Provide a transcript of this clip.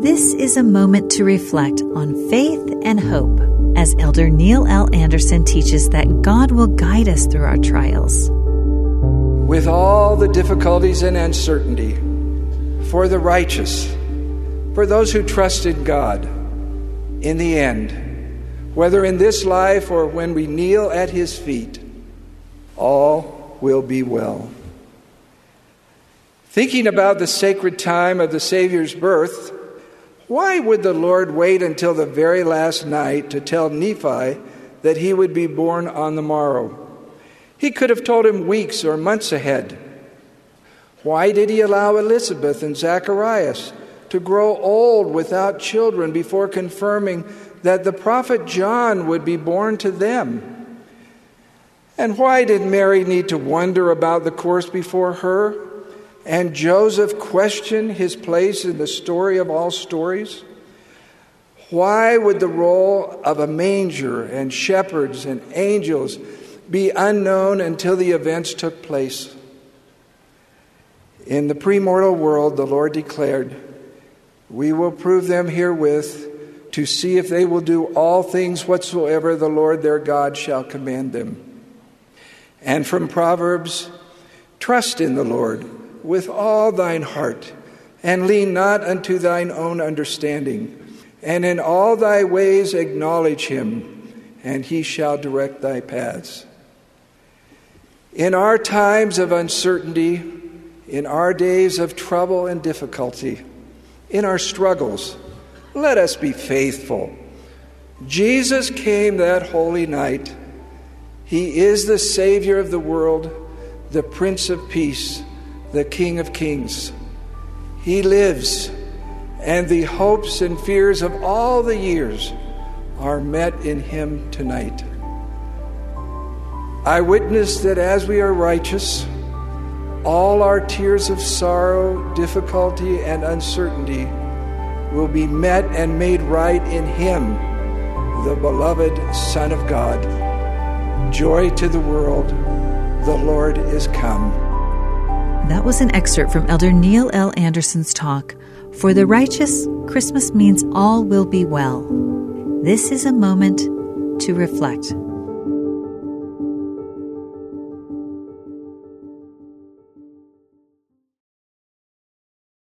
This is a moment to reflect on faith and hope as Elder Neil L. Andersen teaches that God will guide us through our trials. With all the difficulties and uncertainty, for the righteous, for those who trust in God, in the end, whether in this life or when we kneel at His feet, all will be well. Thinking about the sacred time of the Savior's birth, why would the Lord wait until the very last night to tell Nephi that he would be born on the morrow? He could have told him weeks or months ahead. Why did he allow Elizabeth and Zacharias to grow old without children before confirming that the prophet John would be born to them? And why did Mary need to wonder about the course before her? And Joseph question his place in the story of all stories? Why would the role of a manger and shepherds and angels be unknown until the events took place? In the premortal world, the Lord declared, We will prove them herewith to see if they will do all things whatsoever the Lord their God shall command them. And from Proverbs, Trust in the Lord with all thine heart, and lean not unto thine own understanding. And in all thy ways acknowledge him, and he shall direct thy paths. In our times of uncertainty, in our days of trouble and difficulty, in our struggles, let us be faithful. Jesus came that holy night. He is the Savior of the world, the Prince of Peace the King of Kings. He lives, and the hopes and fears of all the years are met in Him tonight. I witness that as we are righteous, all our tears of sorrow, difficulty, and uncertainty will be met and made right in Him, the beloved Son of God. Joy to the world, the Lord is come. That was an excerpt from Elder Neil L. Andersen's talk, For the Righteous, Christmas Means All Will Be Well. This is a moment to reflect.